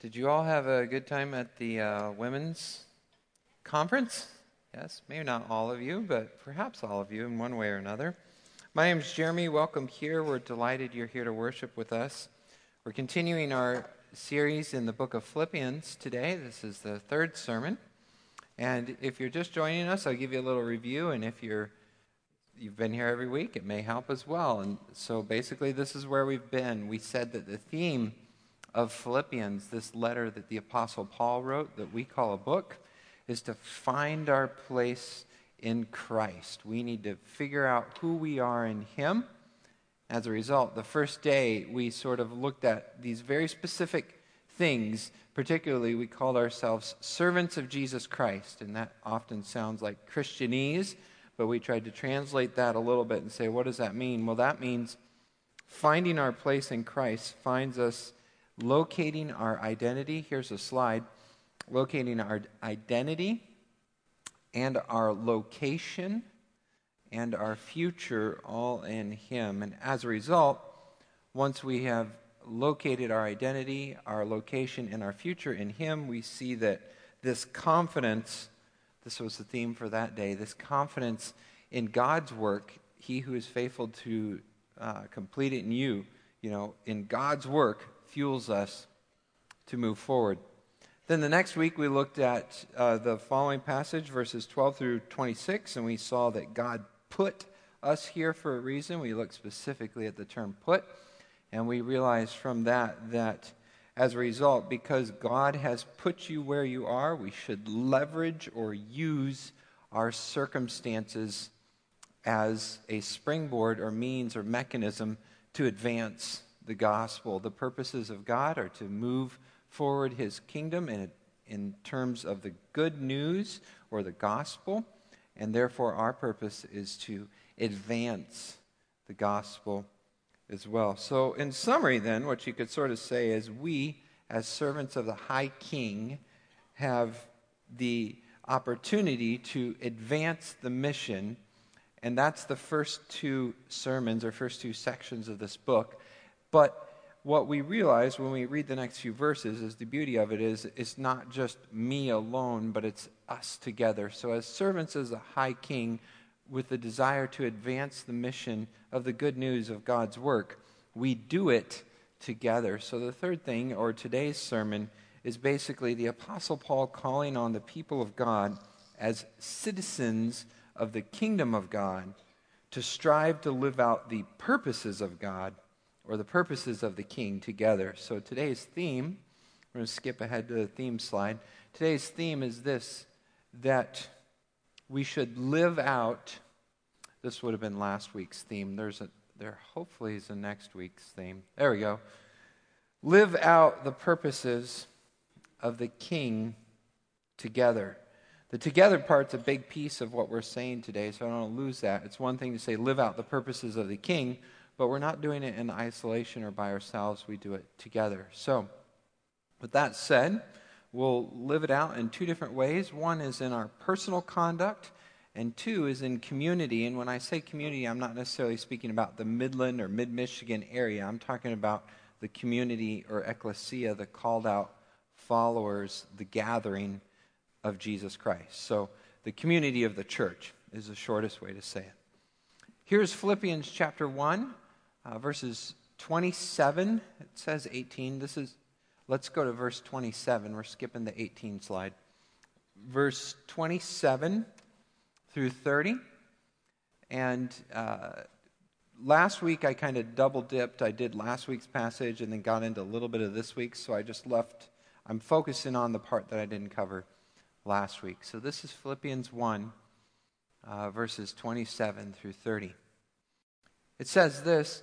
Did you all have a good time at the uh, women's conference? Yes, maybe not all of you, but perhaps all of you in one way or another. My name is Jeremy. Welcome here. We're delighted you're here to worship with us. We're continuing our series in the book of Philippians today. This is the third sermon. And if you're just joining us, I'll give you a little review. And if you're you've been here every week, it may help as well. And so basically, this is where we've been. We said that the theme of Philippians, this letter that the Apostle Paul wrote, that we call a book, is to find our place in Christ. We need to figure out who we are in Him. As a result, the first day we sort of looked at these very specific things. Particularly, we called ourselves servants of Jesus Christ, and that often sounds like Christianese, but we tried to translate that a little bit and say, what does that mean? Well, that means finding our place in Christ finds us locating our identity. Here's a slide locating our identity and our location and our future all in Him. And as a result, once we have located our identity, our location, and our future in Him, we see that this confidence, this was the theme for that day, this confidence in God's work, He who is faithful to uh, complete it in you, you know, in God's work, fuels us to move forward. Then the next week, we looked at uh, the following passage, verses 12 through 26, and we saw that God put us here for a reason. We looked specifically at the term put, and we realized from that that as a result, because God has put you where you are, we should leverage or use our circumstances as a springboard or means or mechanism to advance the gospel. The purposes of God are to move forward his kingdom in, in terms of the good news or the gospel, and therefore our purpose is to advance the gospel as well. So, in summary, then, what you could sort of say is we, as servants of the high king, have the opportunity to advance the mission. And that's the first two sermons or first two sections of this book. But what we realize when we read the next few verses is the beauty of it is it's not just me alone, but it's us together. So, as servants as a high king, with the desire to advance the mission of the good news of God's work, we do it together. So, the third thing, or today's sermon, is basically the Apostle Paul calling on the people of God as citizens of the kingdom of God to strive to live out the purposes of God or the purposes of the king together. So today's theme, we're going to skip ahead to the theme slide. Today's theme is this that we should live out. This would have been last week's theme. There's a there hopefully is a next week's theme. There we go. Live out the purposes of the king together. The together part's a big piece of what we're saying today, so I don't want to lose that. It's one thing to say live out the purposes of the king, but we're not doing it in isolation or by ourselves. We do it together. So, with that said, we'll live it out in two different ways. One is in our personal conduct, and two is in community. And when I say community, I'm not necessarily speaking about the Midland or Mid Michigan area. I'm talking about the community or ecclesia, the called out followers, the gathering of Jesus Christ. So, the community of the church is the shortest way to say it. Here's Philippians chapter 1 uh, verses 27. It says 18. This is, let's go to verse 27. We're skipping the 18 slide. Verse 27 through 30. And uh, last week I kind of double dipped. I did last week's passage and then got into a little bit of this week's. So I just left, I'm focusing on the part that I didn't cover last week. So this is Philippians 1, uh, verses 27 through 30. It says this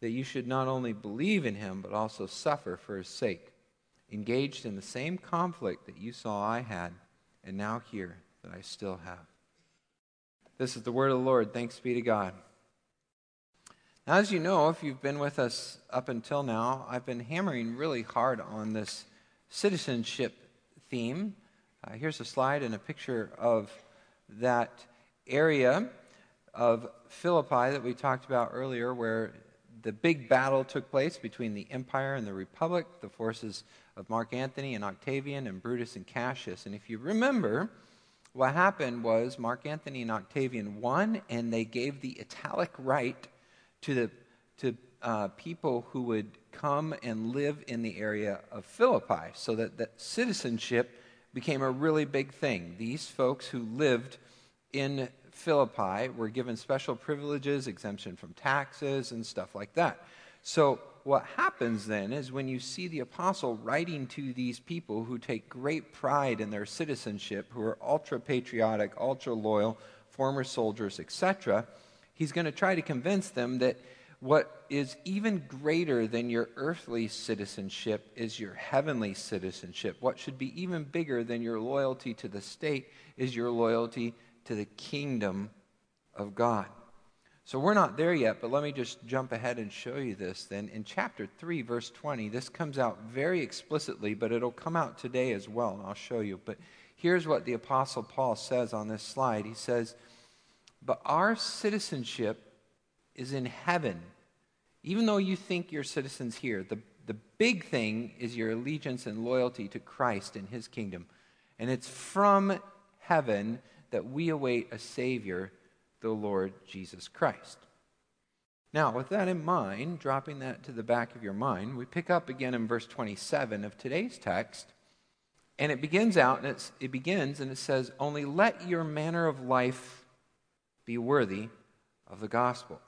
that you should not only believe in him, but also suffer for his sake, engaged in the same conflict that you saw I had, and now here that I still have. This is the word of the Lord. Thanks be to God. Now, as you know, if you've been with us up until now, I've been hammering really hard on this citizenship theme. Uh, here's a slide and a picture of that area of Philippi that we talked about earlier, where the big battle took place between the empire and the republic, the forces of Mark Antony and Octavian and Brutus and Cassius. And if you remember, what happened was Mark Antony and Octavian won, and they gave the Italic right to the to uh, people who would come and live in the area of Philippi, so that, that citizenship became a really big thing. These folks who lived in Philippi were given special privileges, exemption from taxes, and stuff like that. So, what happens then is when you see the apostle writing to these people who take great pride in their citizenship, who are ultra patriotic, ultra loyal, former soldiers, etc., he's going to try to convince them that what is even greater than your earthly citizenship is your heavenly citizenship. What should be even bigger than your loyalty to the state is your loyalty to the kingdom of God. So we're not there yet, but let me just jump ahead and show you this then. In chapter 3, verse 20, this comes out very explicitly, but it'll come out today as well, and I'll show you. But here's what the Apostle Paul says on this slide He says, But our citizenship is in heaven. Even though you think you're citizens here, the, the big thing is your allegiance and loyalty to Christ and his kingdom. And it's from heaven that we await a Savior, the Lord Jesus Christ. Now, with that in mind, dropping that to the back of your mind, we pick up again in verse 27 of today's text. And it begins out, and it begins, and it says, Only let your manner of life be worthy of the gospel.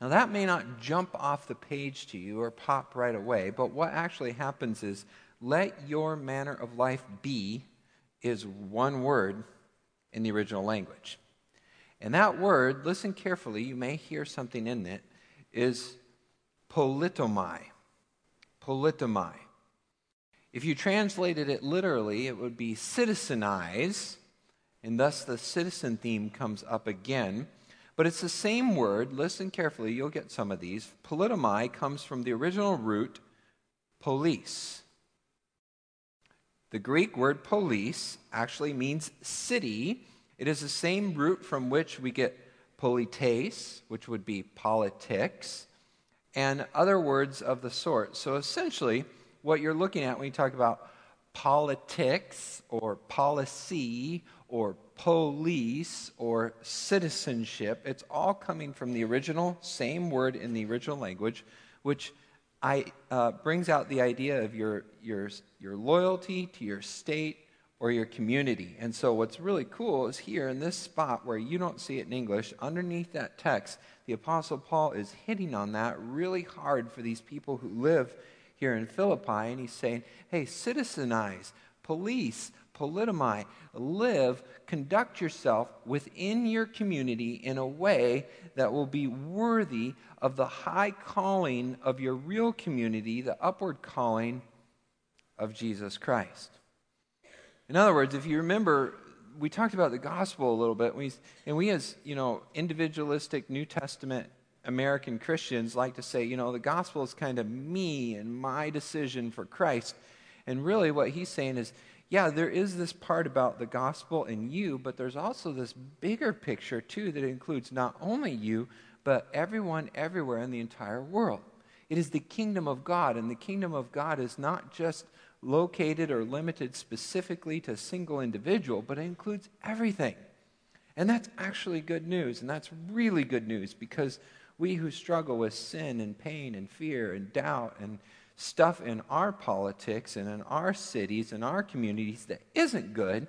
Now, that may not jump off the page to you or pop right away, but what actually happens is let your manner of life be is one word in the original language. And that word, listen carefully, you may hear something in it, is politomai. Politomai. If you translated it literally, it would be citizenize, and thus the citizen theme comes up again. But it's the same word. Listen carefully, you'll get some of these. Politomai comes from the original root police. The Greek word police actually means city. It is the same root from which we get polites, which would be politics, and other words of the sort. So essentially, what you're looking at when you talk about politics or policy or police or citizenship, it's all coming from the original, same word in the original language, which I, uh, brings out the idea of your, your, your loyalty to your state or your community. And so, what's really cool is here in this spot where you don't see it in English, underneath that text, the Apostle Paul is hitting on that really hard for these people who live here in Philippi. And he's saying, hey, citizenize, police, politomai, live, conduct yourself within your community in a way that will be worthy of the high calling of your real community, the upward calling of Jesus Christ. In other words, if you remember, we talked about the gospel a little bit, and we, as you know, individualistic New Testament American Christians, like to say, you know, the gospel is kind of me and my decision for Christ. And really, what he's saying is, yeah, there is this part about the gospel and you, but there's also this bigger picture, too, that includes not only you, but everyone everywhere in the entire world. It is the kingdom of God, and the kingdom of God is not just located or limited specifically to a single individual, but it includes everything. And that's actually good news, and that's really good news because we who struggle with sin and pain and fear and doubt and stuff in our politics and in our cities and our communities that isn't good,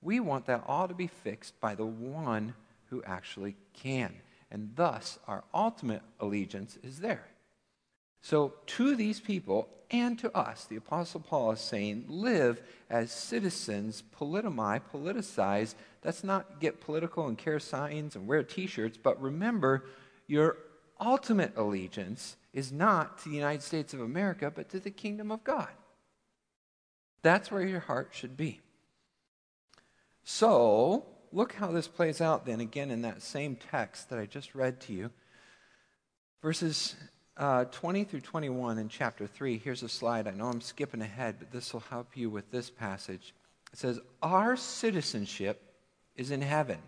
we want that all to be fixed by the one who actually can. And thus, our ultimate allegiance is there. So, to these people and to us, the Apostle Paul is saying, live as citizens, politomai, politicize. Let's not get political and care signs and wear t shirts, but remember your ultimate allegiance is not to the United States of America, but to the kingdom of God. That's where your heart should be. So, look how this plays out then again in that same text that I just read to you. Verses uh, 20 through 21 in chapter 3. Here's a slide. I know I'm skipping ahead, but this will help you with this passage. It says, Our citizenship is in heaven.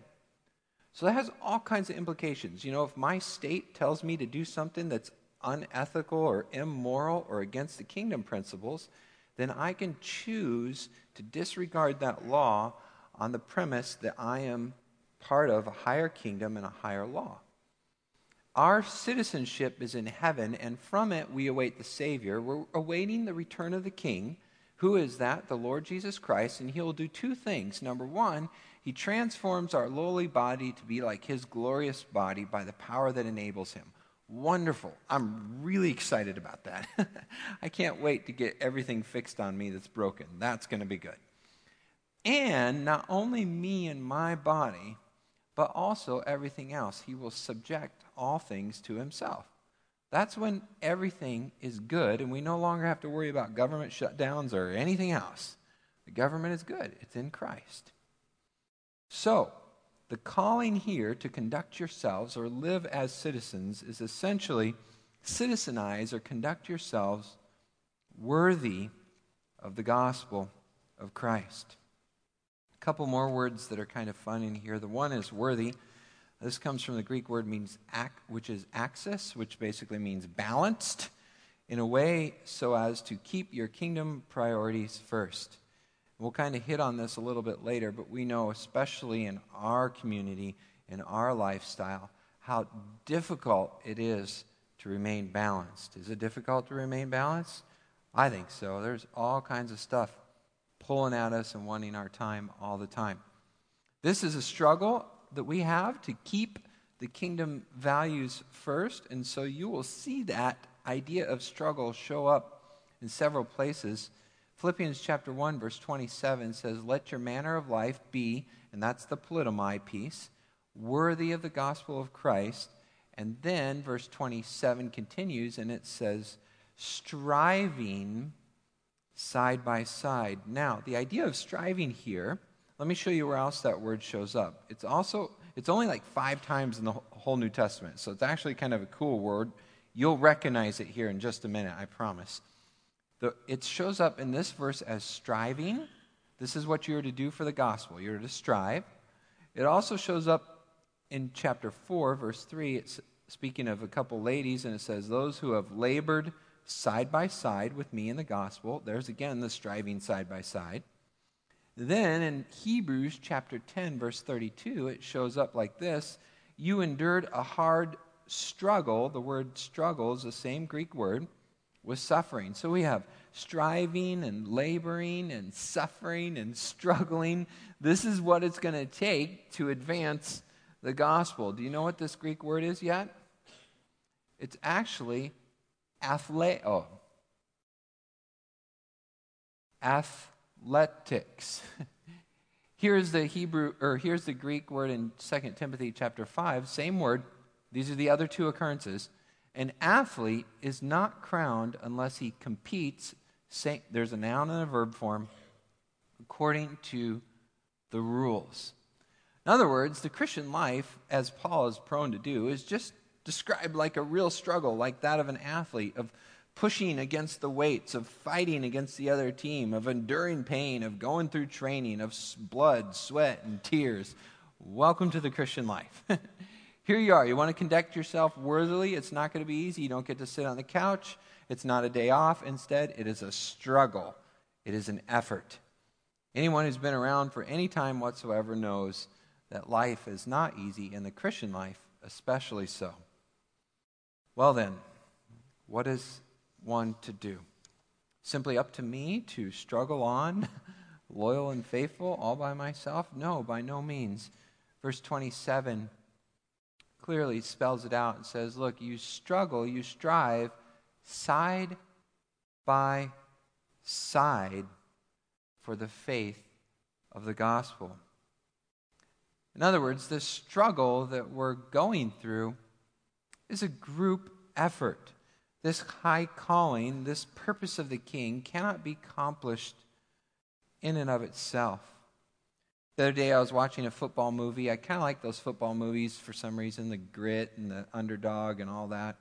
So that has all kinds of implications. You know, if my state tells me to do something that's unethical or immoral or against the kingdom principles, then I can choose to disregard that law on the premise that I am part of a higher kingdom and a higher law. Our citizenship is in heaven, and from it we await the Savior. We're awaiting the return of the King. Who is that? The Lord Jesus Christ. And he will do two things. Number one, he transforms our lowly body to be like his glorious body by the power that enables him. Wonderful. I'm really excited about that. I can't wait to get everything fixed on me that's broken. That's going to be good. And not only me and my body, but also everything else. He will subject all things to himself. That's when everything is good and we no longer have to worry about government shutdowns or anything else. The government is good, it's in Christ. So, the calling here to conduct yourselves or live as citizens is essentially citizenize or conduct yourselves worthy of the gospel of Christ. A couple more words that are kind of fun in here. The one is worthy. This comes from the Greek word means ac, which is axios, which basically means balanced in a way so as to keep your kingdom priorities first. We'll kind of hit on this a little bit later, but we know, especially in our community, in our lifestyle, how difficult it is to remain balanced. Is it difficult to remain balanced? I think so. There's all kinds of stuff pulling at us and wanting our time all the time. This is a struggle that we have to keep the kingdom values first, and so you will see that idea of struggle show up in several places Philippians chapter 1 verse 27 says, "Let your manner of life be, and that's the politomai piece, worthy of the gospel of Christ." And then verse 27 continues and it says, "striving side by side." Now, the idea of striving here, let me show you where else that word shows up. It's also it's only like 5 times in the whole New Testament. So it's actually kind of a cool word. You'll recognize it here in just a minute, I promise. The, it shows up in this verse as striving. This is what you're to do for the gospel. You're to strive. It also shows up in chapter 4, verse 3. It's speaking of a couple ladies, and it says, Those who have labored side by side with me in the gospel. There's again the striving side by side. Then in Hebrews chapter 10, verse 32, it shows up like this You endured a hard struggle. The word struggle is the same Greek word with suffering. So we have striving and laboring and suffering and struggling. This is what it's going to take to advance the gospel. Do you know what this Greek word is yet? It's actually athleo. Oh. Athletics. here's the Hebrew or here's the Greek word in 2 Timothy chapter 5, same word. These are the other two occurrences. An athlete is not crowned unless he competes. There's a noun and a verb form according to the rules. In other words, the Christian life, as Paul is prone to do, is just described like a real struggle, like that of an athlete, of pushing against the weights, of fighting against the other team, of enduring pain, of going through training, of blood, sweat, and tears. Welcome to the Christian life. Here you are. You want to conduct yourself worthily. It's not going to be easy. You don't get to sit on the couch. It's not a day off. Instead, it is a struggle, it is an effort. Anyone who's been around for any time whatsoever knows that life is not easy, and the Christian life especially so. Well, then, what is one to do? Simply up to me to struggle on, loyal and faithful, all by myself? No, by no means. Verse 27 clearly spells it out and says, Look, you struggle, you strive side by side for the faith of the gospel. In other words, the struggle that we're going through is a group effort. this high calling, this purpose of the king, cannot be accomplished in and of itself. The other day I was watching a football movie. I kind of like those football movies for some reason, the grit and the underdog and all that.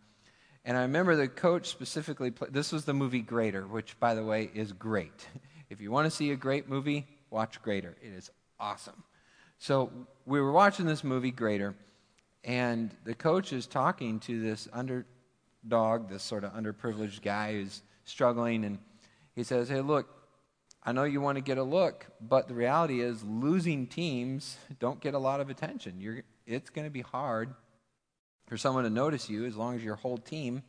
And I remember the coach specifically, play, this was the movie Greater, which, by the way, is great. If you want to see a great movie, watch Greater. It is awesome. So we were watching this movie, Greater, and the coach is talking to this underdog, this sort of underprivileged guy who's struggling, and he says, Hey, look, I know you want to get a look, but the reality is losing teams don't get a lot of attention. You're, it's going to be hard for someone to notice you as long as your whole team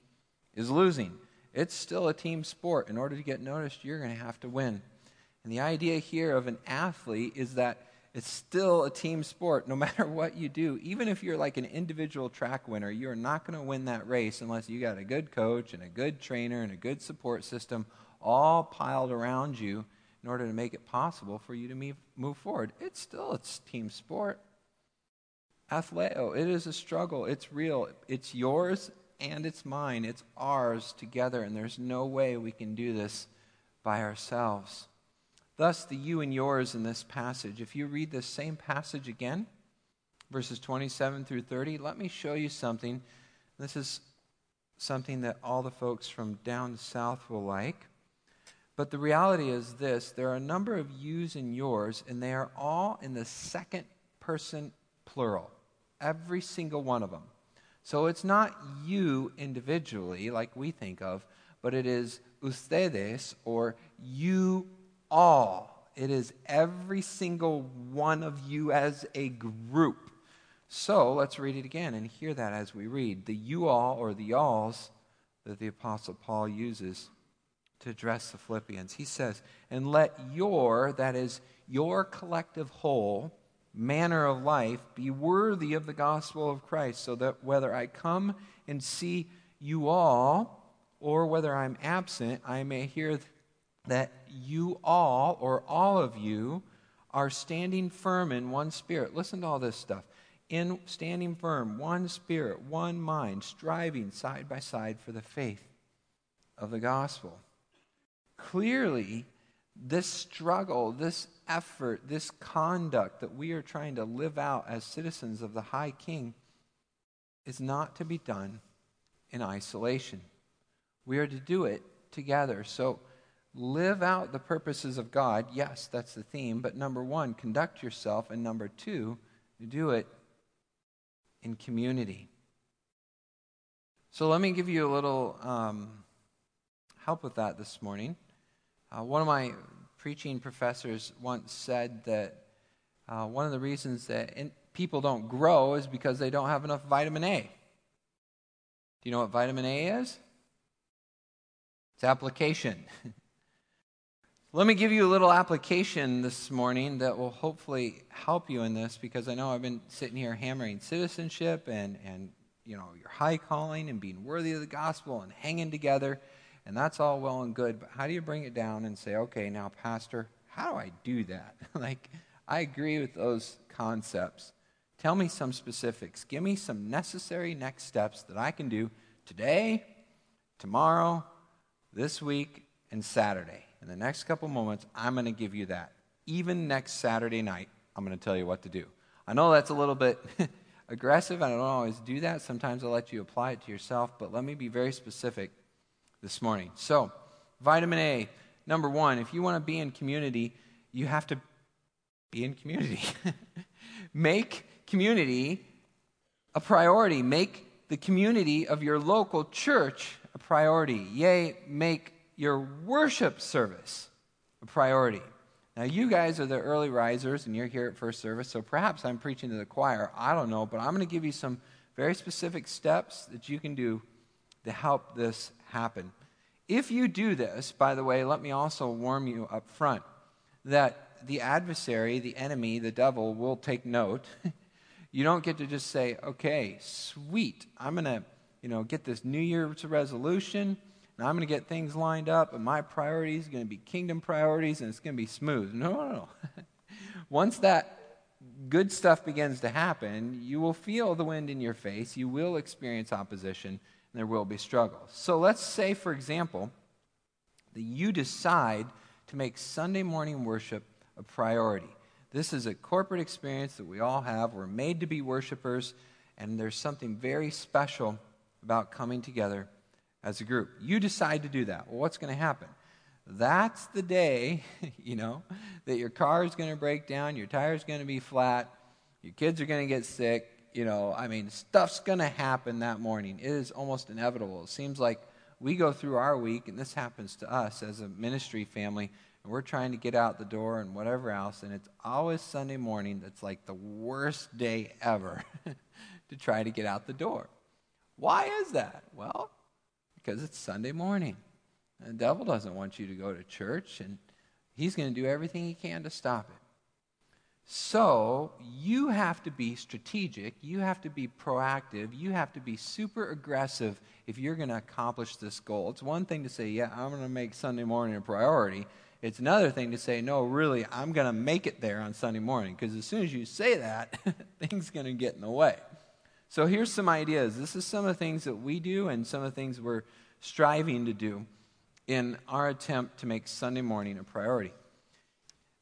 is losing. It's still a team sport. In order to get noticed, you're going to have to win. And the idea here of an athlete is that it's still a team sport no matter what you do. Even if you're like an individual track winner, you're not going to win that race unless you got a good coach and a good trainer and a good support system all piled around you in order to make it possible for you to move forward. It's still a team sport. Athleo, oh, it is a struggle. It's real. It's yours and it's mine. It's ours together, and there's no way we can do this by ourselves. Thus, the you and yours in this passage. If you read this same passage again, verses 27 through 30, let me show you something. This is something that all the folks from down south will like. But the reality is this there are a number of yous and yours, and they are all in the second person plural. Every single one of them. So it's not you individually, like we think of, but it is ustedes or you all. It is every single one of you as a group. So let's read it again and hear that as we read. The you all or the alls that the Apostle Paul uses to address the Philippians. He says, And let your, that is, your collective whole, manner of life be worthy of the gospel of Christ, so that whether I come and see you all, or whether I'm absent, I may hear that you all, or all of you, are standing firm in one spirit. Listen to all this stuff. In standing firm, one spirit, one mind, striving side by side for the faith of the gospel. Clearly, this struggle, this effort, this conduct that we are trying to live out as citizens of the High King is not to be done in isolation. We are to do it together. So, live out the purposes of God. Yes, that's the theme. But number one, conduct yourself. And number two, do it in community. So let me give you a little um, help with that this morning. Uh, one of my preaching professors once said that uh, one of the reasons that in, people don't grow is because they don't have enough vitamin A. Do you know what vitamin A is? It's application. Let me give you a little application this morning that will hopefully help you in this because I know I've been sitting here hammering citizenship and, and you know, your high calling and being worthy of the gospel and hanging together. And that's all well and good, but how do you bring it down and say, okay, now, Pastor, how do I do that? like, I agree with those concepts. Tell me some specifics. Give me some necessary next steps that I can do today, tomorrow, this week, and Saturday in the next couple moments, I'm going to give you that. Even next Saturday night, I'm going to tell you what to do. I know that's a little bit aggressive. And I don't always do that. Sometimes I'll let you apply it to yourself, but let me be very specific this morning. So, vitamin A, number one, if you want to be in community, you have to be in community. Make community a priority. Make the community of your local church a priority. Yea, make your worship service a priority. Now, you guys are the early risers, and you're here at first service, so perhaps I'm preaching to the choir. I don't know, but I'm going to give you some very specific steps that you can do to help this happen. If you do this, by the way, let me also warn you up front that the adversary, the enemy, the devil will take note. you don't get to just say, okay, sweet, I'm going to you know, get this New Year's resolution and I'm going to get things lined up, and my priorities are going to be kingdom priorities, and it's going to be smooth. No, no, no. Once that good stuff begins to happen, you will feel the wind in your face, you will experience opposition, there will be struggles. So let's say, for example, that you decide to make Sunday morning worship a priority. This is a corporate experience that we all have. We're made to be worshipers, and there's something very special about coming together as a group. You decide to do that. Well, what's going to happen? That's the day, you know, that your car is going to break down, your tire's going to be flat, your kids are going to get sick. You know, I mean, stuff's going to happen that morning. It is almost inevitable. It seems like we go through our week, and this happens to us as a ministry family, and we're trying to get out the door and whatever else, and it's always Sunday morning that's like the worst day ever to try to get out the door. Why is that? Well, because it's Sunday morning. The devil doesn't want you to go to church, and he's going to do everything he can to stop it. So, you have to be strategic, you have to be proactive, you have to be super aggressive if you're going to accomplish this goal. It's one thing to say, Yeah, I'm going to make Sunday morning a priority. It's another thing to say, No, really, I'm going to make it there on Sunday morning. Because as soon as you say that, things going to get in the way. So, here's some ideas. This is some of the things that we do and some of the things we're striving to do in our attempt to make Sunday morning a priority.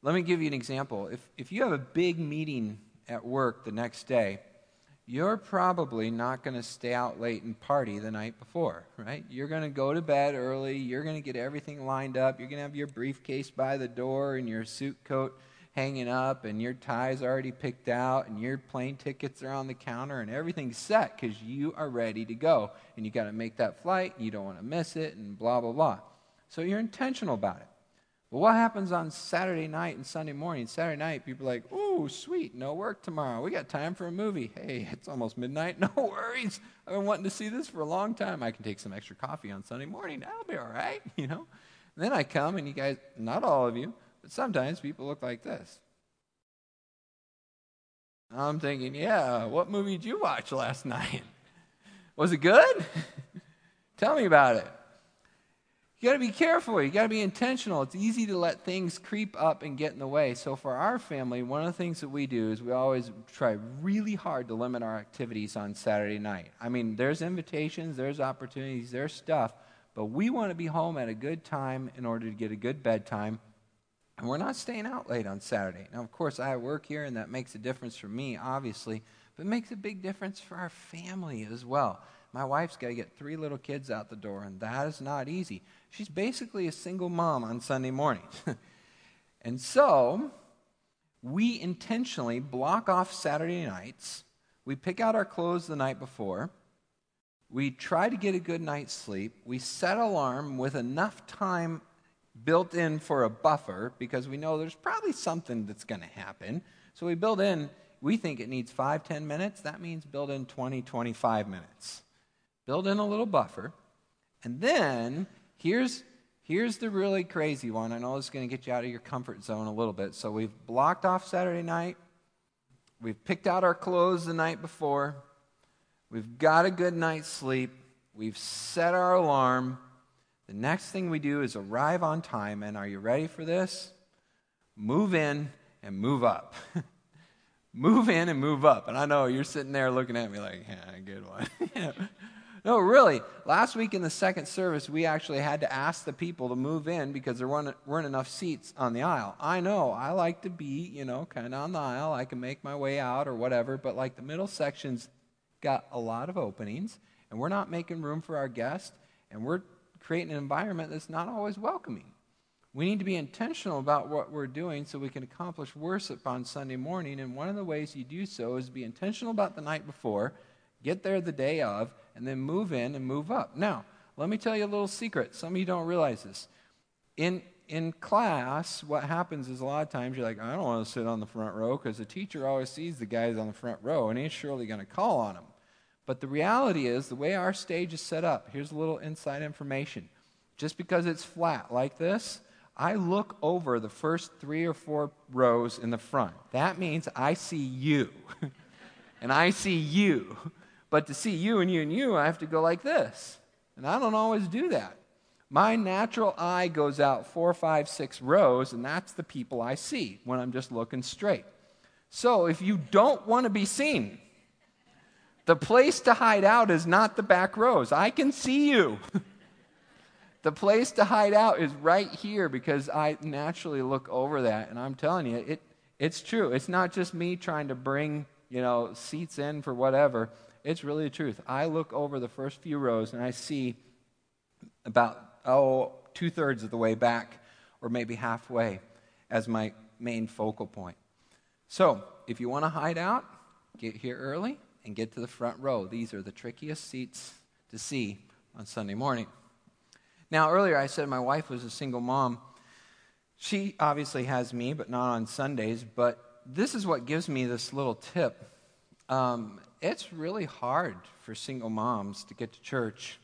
Let me give you an example. If, if you have a big meeting at work the next day, you're probably not going to stay out late and party the night before, right? You're going to go to bed early. You're going to get everything lined up. You're going to have your briefcase by the door and your suit coat hanging up and your tie's already picked out and your plane tickets are on the counter and everything's set because you are ready to go. And you got to make that flight. And you don't want to miss it and blah, blah, blah. So you're intentional about it. But what happens on Saturday night and Sunday morning? Saturday night, people are like, ooh, sweet, no work tomorrow. We got time for a movie. Hey, it's almost midnight. No worries. I've been wanting to see this for a long time. I can take some extra coffee on Sunday morning. That'll be all right, you know? And then I come, and you guys, not all of you, but sometimes people look like this. I'm thinking, yeah, what movie did you watch last night? Was it good? Tell me about it. You got to be careful. You got to be intentional. It's easy to let things creep up and get in the way. So, for our family, one of the things that we do is we always try really hard to limit our activities on Saturday night. I mean, there's invitations, there's opportunities, there's stuff, but we want to be home at a good time in order to get a good bedtime. And we're not staying out late on Saturday. Now, of course, I work here, and that makes a difference for me, obviously, but it makes a big difference for our family as well. My wife's got to get three little kids out the door, and that is not easy. She's basically a single mom on Sunday mornings. and so, we intentionally block off Saturday nights. We pick out our clothes the night before. We try to get a good night's sleep. We set alarm with enough time built in for a buffer because we know there's probably something that's going to happen. So we build in, we think it needs five, ten minutes. That means build in 20, 25 minutes. Build in a little buffer. And then Here's, here's the really crazy one. I know it's going to get you out of your comfort zone a little bit. So we've blocked off Saturday night. We've picked out our clothes the night before. We've got a good night's sleep. We've set our alarm. The next thing we do is arrive on time. And are you ready for this? Move in and move up. move in and move up. And I know you're sitting there looking at me like, yeah, good one. No, really. Last week in the second service, we actually had to ask the people to move in because there weren't, weren't enough seats on the aisle. I know, I like to be, you know, kind of on the aisle. I can make my way out or whatever, but like the middle section's got a lot of openings, and we're not making room for our guests, and we're creating an environment that's not always welcoming. We need to be intentional about what we're doing so we can accomplish worship on Sunday morning. And one of the ways you do so is be intentional about the night before, get there the day of, and then move in and move up. Now, let me tell you a little secret. Some of you don't realize this. In, in class, what happens is a lot of times you're like, I don't want to sit on the front row because the teacher always sees the guys on the front row and he's surely going to call on them. But the reality is, the way our stage is set up, here's a little inside information. Just because it's flat like this, I look over the first three or four rows in the front. That means I see you. and I see you. But to see you and you and you, I have to go like this. And I don't always do that. My natural eye goes out four, five, six rows, and that's the people I see when I'm just looking straight. So if you don't want to be seen, The place to hide out is not the back rows. I can see you. the place to hide out is right here because I naturally look over that. And I'm telling you, it, it's true. It's not just me trying to bring, you know, seats in for whatever. It's really the truth. I look over the first few rows and I see about, oh, two thirds of the way back or maybe halfway as my main focal point. So, if you want to hide out, get here early and get to the front row. These are the trickiest seats to see on Sunday morning. Now, earlier I said my wife was a single mom. She obviously has me, but not on Sundays. But this is what gives me this little tip. Um, it's really hard for single moms to get to church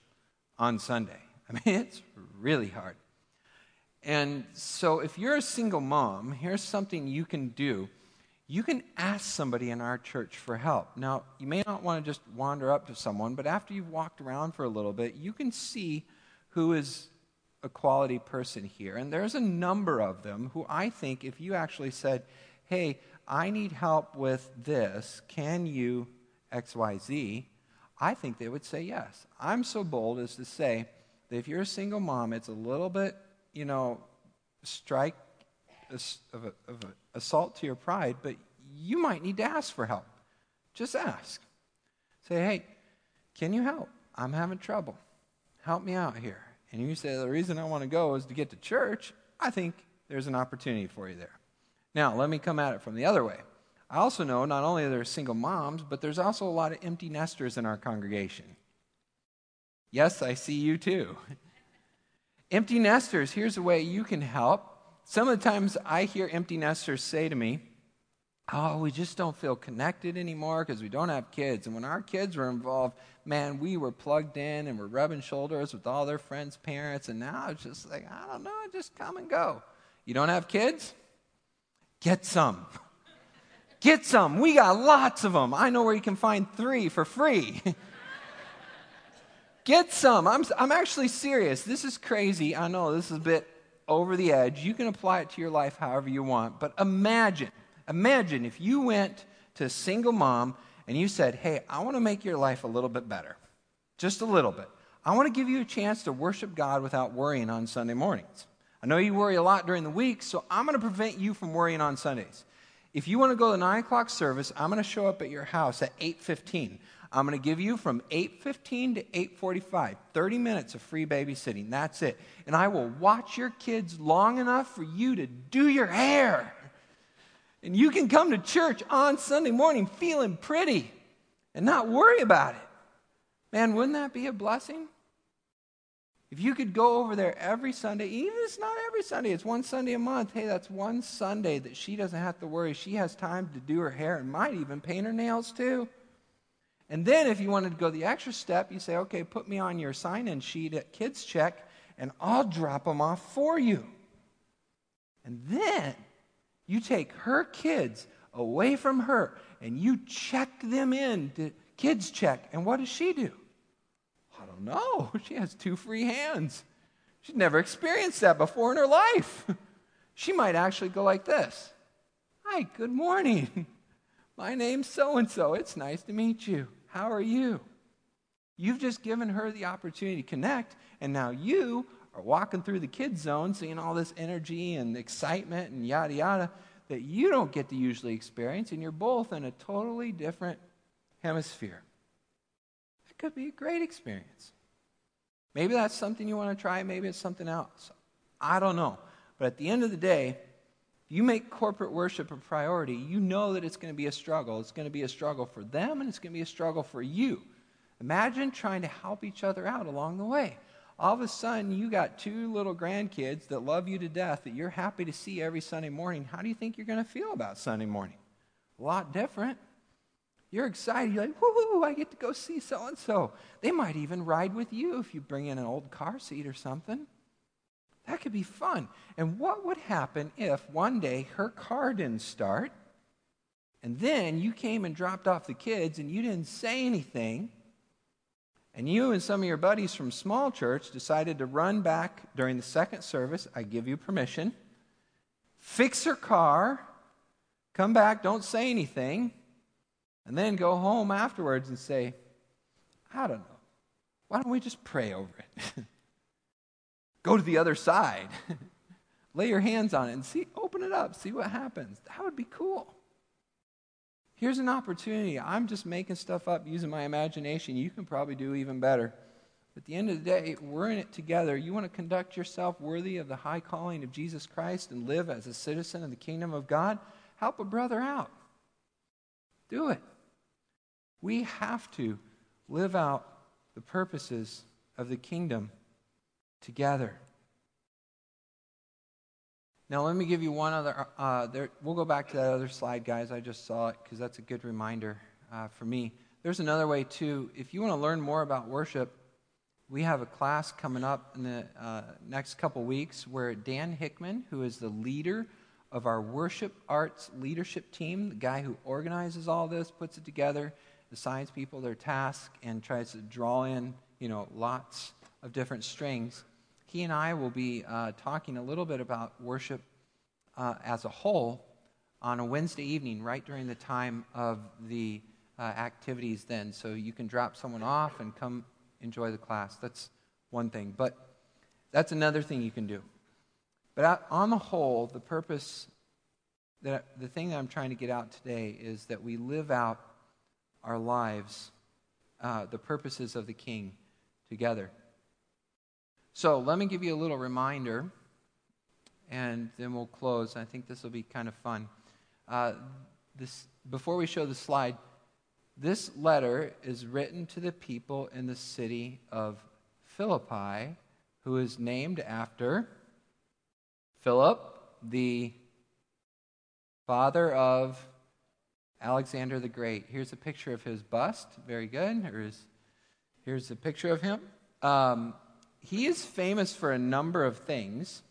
on Sunday. I mean, it's really hard. And so, if you're a single mom, here's something you can do. You can ask somebody in our church for help. Now, you may not want to just wander up to someone, but after you've walked around for a little bit, you can see who is a quality person here. And there's a number of them who I think if you actually said, hey, I need help with this, can you XYZ? I think they would say yes. I'm so bold as to say that if you're a single mom, it's a little bit you know, strike of, a, of a assault to your pride, but you might need to ask for help. Just ask. Say, hey, can you help? I'm having trouble. Help me out here. And you say, the reason I want to go is to get to church. I think there's an opportunity for you there. Now, let me come at it from the other way. I also know not only are there single moms, but there's also a lot of empty nesters in our congregation. Yes, I see you too. Empty nesters, here's a way you can help. Some of the times I hear empty nesters say to me, Oh, we just don't feel connected anymore because we don't have kids. And when our kids were involved, man, we were plugged in and we're rubbing shoulders with all their friends' parents. And now it's just like, I don't know, just come and go. You don't have kids? Get some. Get some. We got lots of them. I know where you can find three for free. Get some. I'm, I'm actually serious. This is crazy. I know this is a bit over the edge. You can apply it to your life however you want. But imagine, imagine if you went to a single mom and you said, Hey, I want to make your life a little bit better. Just a little bit. I want to give you a chance to worship God without worrying on Sunday mornings. I know you worry a lot during the week, so I'm going to prevent you from worrying on Sundays. If you want to go to the 9 o'clock service, I'm going to show up at your house at 8.15. I'm going to give you from 8:15 to 8:45, 30 minutes of free babysitting. That's it. And I will watch your kids long enough for you to do your hair. And you can come to church on Sunday morning feeling pretty and not worry about it. Man, wouldn't that be a blessing? If you could go over there every Sunday, even if it's not every Sunday, it's one Sunday a month. Hey, that's one Sunday that she doesn't have to worry. She has time to do her hair and might even paint her nails too. And then if you wanted to go the extra step, you say, okay, put me on your sign in sheet at Kids Check, and I'll drop them off for you. And then you take her kids away from her and you check them in to Kids Check. And what does she do? Know. She has two free hands. She's never experienced that before in her life. She might actually go like this Hi, good morning. My name's so and so. It's nice to meet you. How are you? You've just given her the opportunity to connect, and now you are walking through the kids' zone, seeing all this energy and excitement and yada yada that you don't get to usually experience, and you're both in a totally different hemisphere. Could be a great experience. Maybe that's something you want to try, maybe it's something else. I don't know. But at the end of the day, you make corporate worship a priority, you know that it's going to be a struggle. It's going to be a struggle for them and it's going to be a struggle for you. Imagine trying to help each other out along the way. All of a sudden, you got two little grandkids that love you to death that you're happy to see every Sunday morning. How do you think you're going to feel about Sunday morning? A lot different. You're excited. You're like, woohoo, I get to go see so and so. They might even ride with you if you bring in an old car seat or something. That could be fun. And what would happen if one day her car didn't start, and then you came and dropped off the kids and you didn't say anything, and you and some of your buddies from small church decided to run back during the second service? I give you permission. Fix her car, come back, don't say anything, and then go home afterwards and say, I don't know. Why don't we just pray over it? go to the other side. Lay your hands on it and see, open it up, see what happens. That would be cool. Here's an opportunity. I'm just making stuff up using my imagination. You can probably do even better. At the end of the day, we're in it together. You want to conduct yourself worthy of the high calling of Jesus Christ and live as a citizen of the kingdom of God? Help a brother out. Do it. We have to live out the purposes of the kingdom together. Now, let me give you one other. Uh, there, we'll go back to that other slide, guys. I just saw it because that's a good reminder uh, for me. There's another way, too. If you want to learn more about worship, we have a class coming up in the uh, next couple weeks where Dan Hickman, who is the leader of our worship arts leadership team, the guy who organizes all this, puts it together, assigns people their task, and tries to draw in, you know, lots of different strings he and I will be uh, talking a little bit about worship uh, as a whole on a Wednesday evening, right during the time of the uh, activities then. So you can drop someone off and come enjoy the class. That's one thing. But that's another thing you can do. But on the whole, the purpose, that, the thing that I'm trying to get out today is that we live out our lives, uh, the purposes of the King together. So let me give you a little reminder, and then we'll close. I think this will be kind of fun. Uh, this, before we show the slide, this letter is written to the people in the city of Philippi, who is named after Philip, the father of Alexander the Great. Here's a picture of his bust. Very good. Here's, here's a picture of him. Um, he is famous for a number of things.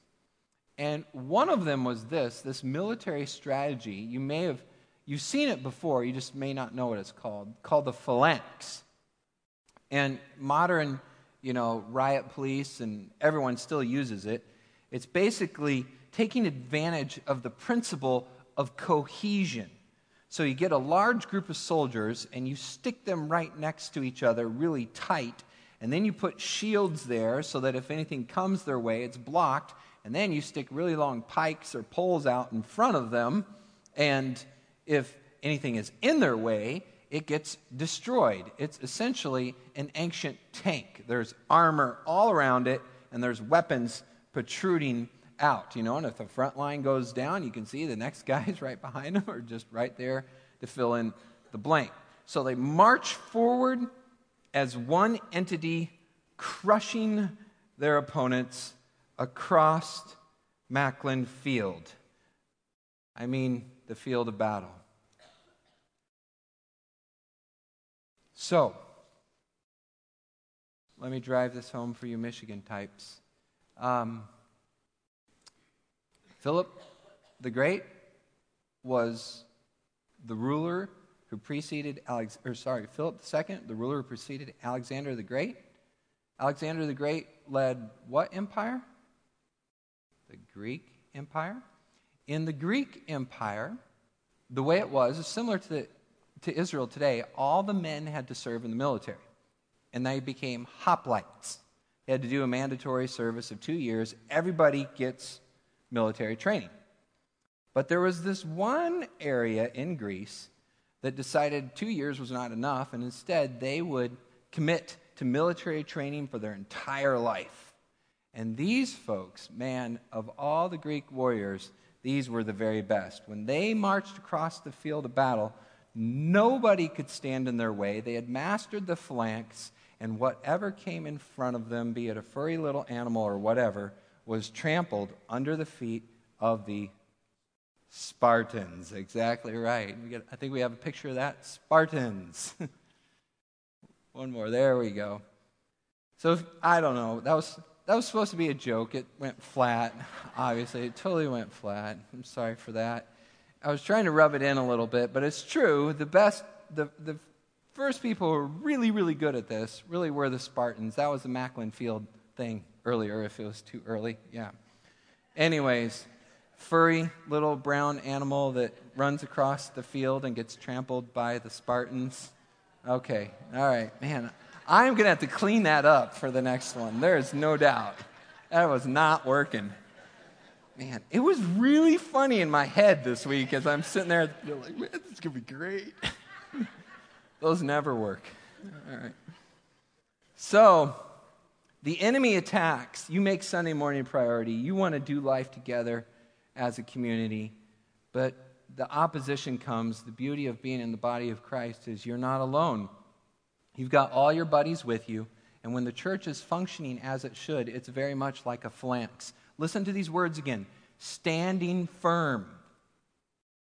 And one of them was this this military strategy. You may have you've seen it before, you just may not know what it's called, called the phalanx. And modern, you know, riot police and everyone still uses it. It's basically taking advantage of the principle of cohesion. So you get a large group of soldiers and you stick them right next to each other really tight and then you put shields there so that if anything comes their way, it's blocked. And then you stick really long pikes or poles out in front of them. And if anything is in their way, it gets destroyed. It's essentially an ancient tank. There's armor all around it, and there's weapons protruding out. You know, and if the front line goes down, you can see the next guys right behind them are just right there to fill in the blank. So they march forward as one entity crushing their opponents across Macklin Field. I mean, the field of battle. So, let me drive this home for you, Michigan types. Um, Philip the Great was the ruler who preceded Alex, or sorry, Philip II, the ruler who preceded Alexander the Great. Alexander the Great led what empire? The Greek Empire. In the Greek Empire, the way it was is similar to, the, to Israel today. All the men had to serve in the military, and they became hoplites. They had to do a mandatory service of two years. Everybody gets military training. But there was this one area in Greece that decided two years was not enough, and instead they would commit to military training for their entire life. And these folks, man, of all the Greek warriors, these were the very best. When they marched across the field of battle, nobody could stand in their way. They had mastered the phalanx, and whatever came in front of them, be it a furry little animal or whatever, was trampled under the feet of the Spartans, exactly right. Get, I think we have a picture of that. Spartans. One more. There we go. So I don't know. That was that was supposed to be a joke. It went flat. Obviously, it totally went flat. I'm sorry for that. I was trying to rub it in a little bit, but it's true. The best, the the first people who were really really good at this really were the Spartans. That was the Macklin Field thing earlier. If it was too early, yeah. Anyways furry little brown animal that runs across the field and gets trampled by the Spartans? Okay, all right, man. I'm going to have to clean that up for the next one. There is no doubt. That was not working. Man, it was really funny in my head this week as I'm sitting there like, man, this is going to be great. Those never work. All right. So, the enemy attacks. You make Sunday morning priority. You want to do life together as a community. But the opposition comes. The beauty of being in the body of Christ is you're not alone. You've got all your buddies with you. And when the church is functioning as it should, it's very much like a phalanx. Listen to these words again standing firm.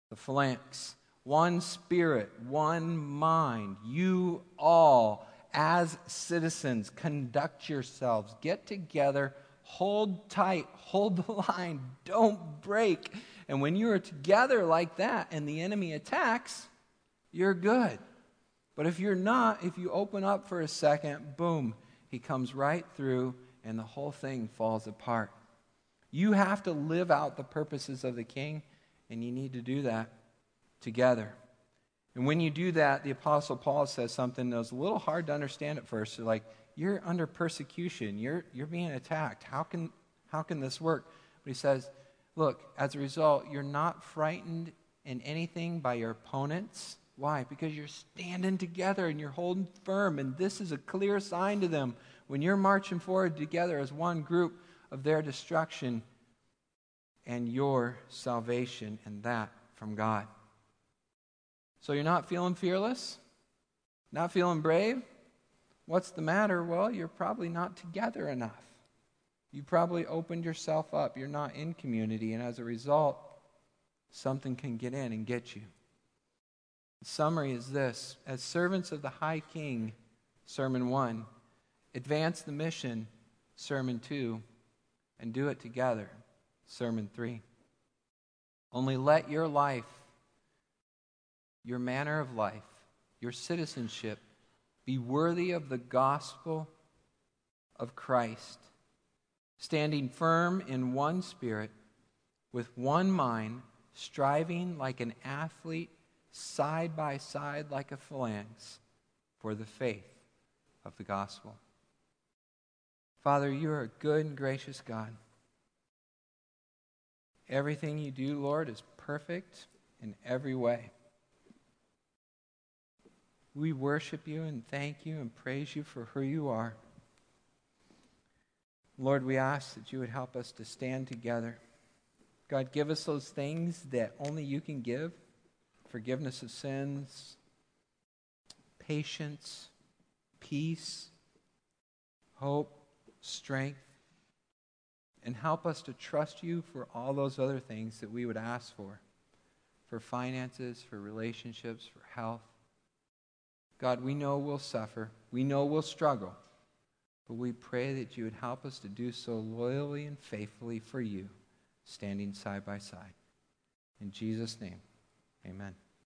The phalanx. One spirit, one mind. You all, as citizens, conduct yourselves. Get together. Hold tight. Hold the line. Don't break. And when you are together like that and the enemy attacks, you're good. But if you're not, if you open up for a second, boom, he comes right through and the whole thing falls apart. You have to live out the purposes of the king, and you need to do that together. And when you do that, the Apostle Paul says something that was a little hard to understand at first. They're like, You're under persecution, you're, you're being attacked. How can, how can this work? But he says, Look, as a result, you're not frightened in anything by your opponents why? Because you're standing together and you're holding firm, and this is a clear sign to them when you're marching forward together as one group of their destruction and your salvation, and that from God. So you're not feeling fearless? Not feeling brave? What's the matter? Well, you're probably not together enough. You probably opened yourself up. You're not in community, and as a result, something can get in and get you. The summary is this As servants of the High King, Sermon 1, advance the mission, Sermon 2, and do it together, Sermon 3. Only let your life, your manner of life, your citizenship be worthy of the gospel of Christ, standing firm in one spirit, with one mind, striving like an athlete side by side like a phalanx for the faith of the gospel. Father, you are a good and gracious God. Everything you do, Lord, is perfect in every way. We worship you and thank you and praise you for who you are. Lord, we ask that you would help us to stand together. God, give us those things that only you can give forgiveness of sins, patience, peace, hope, strength, and help us to trust you for all those other things that we would ask for for finances, for relationships, for health. God, we know we'll suffer, we know we'll struggle, but we pray that you would help us to do so loyally and faithfully for you, standing side by side. In Jesus' name. Amen.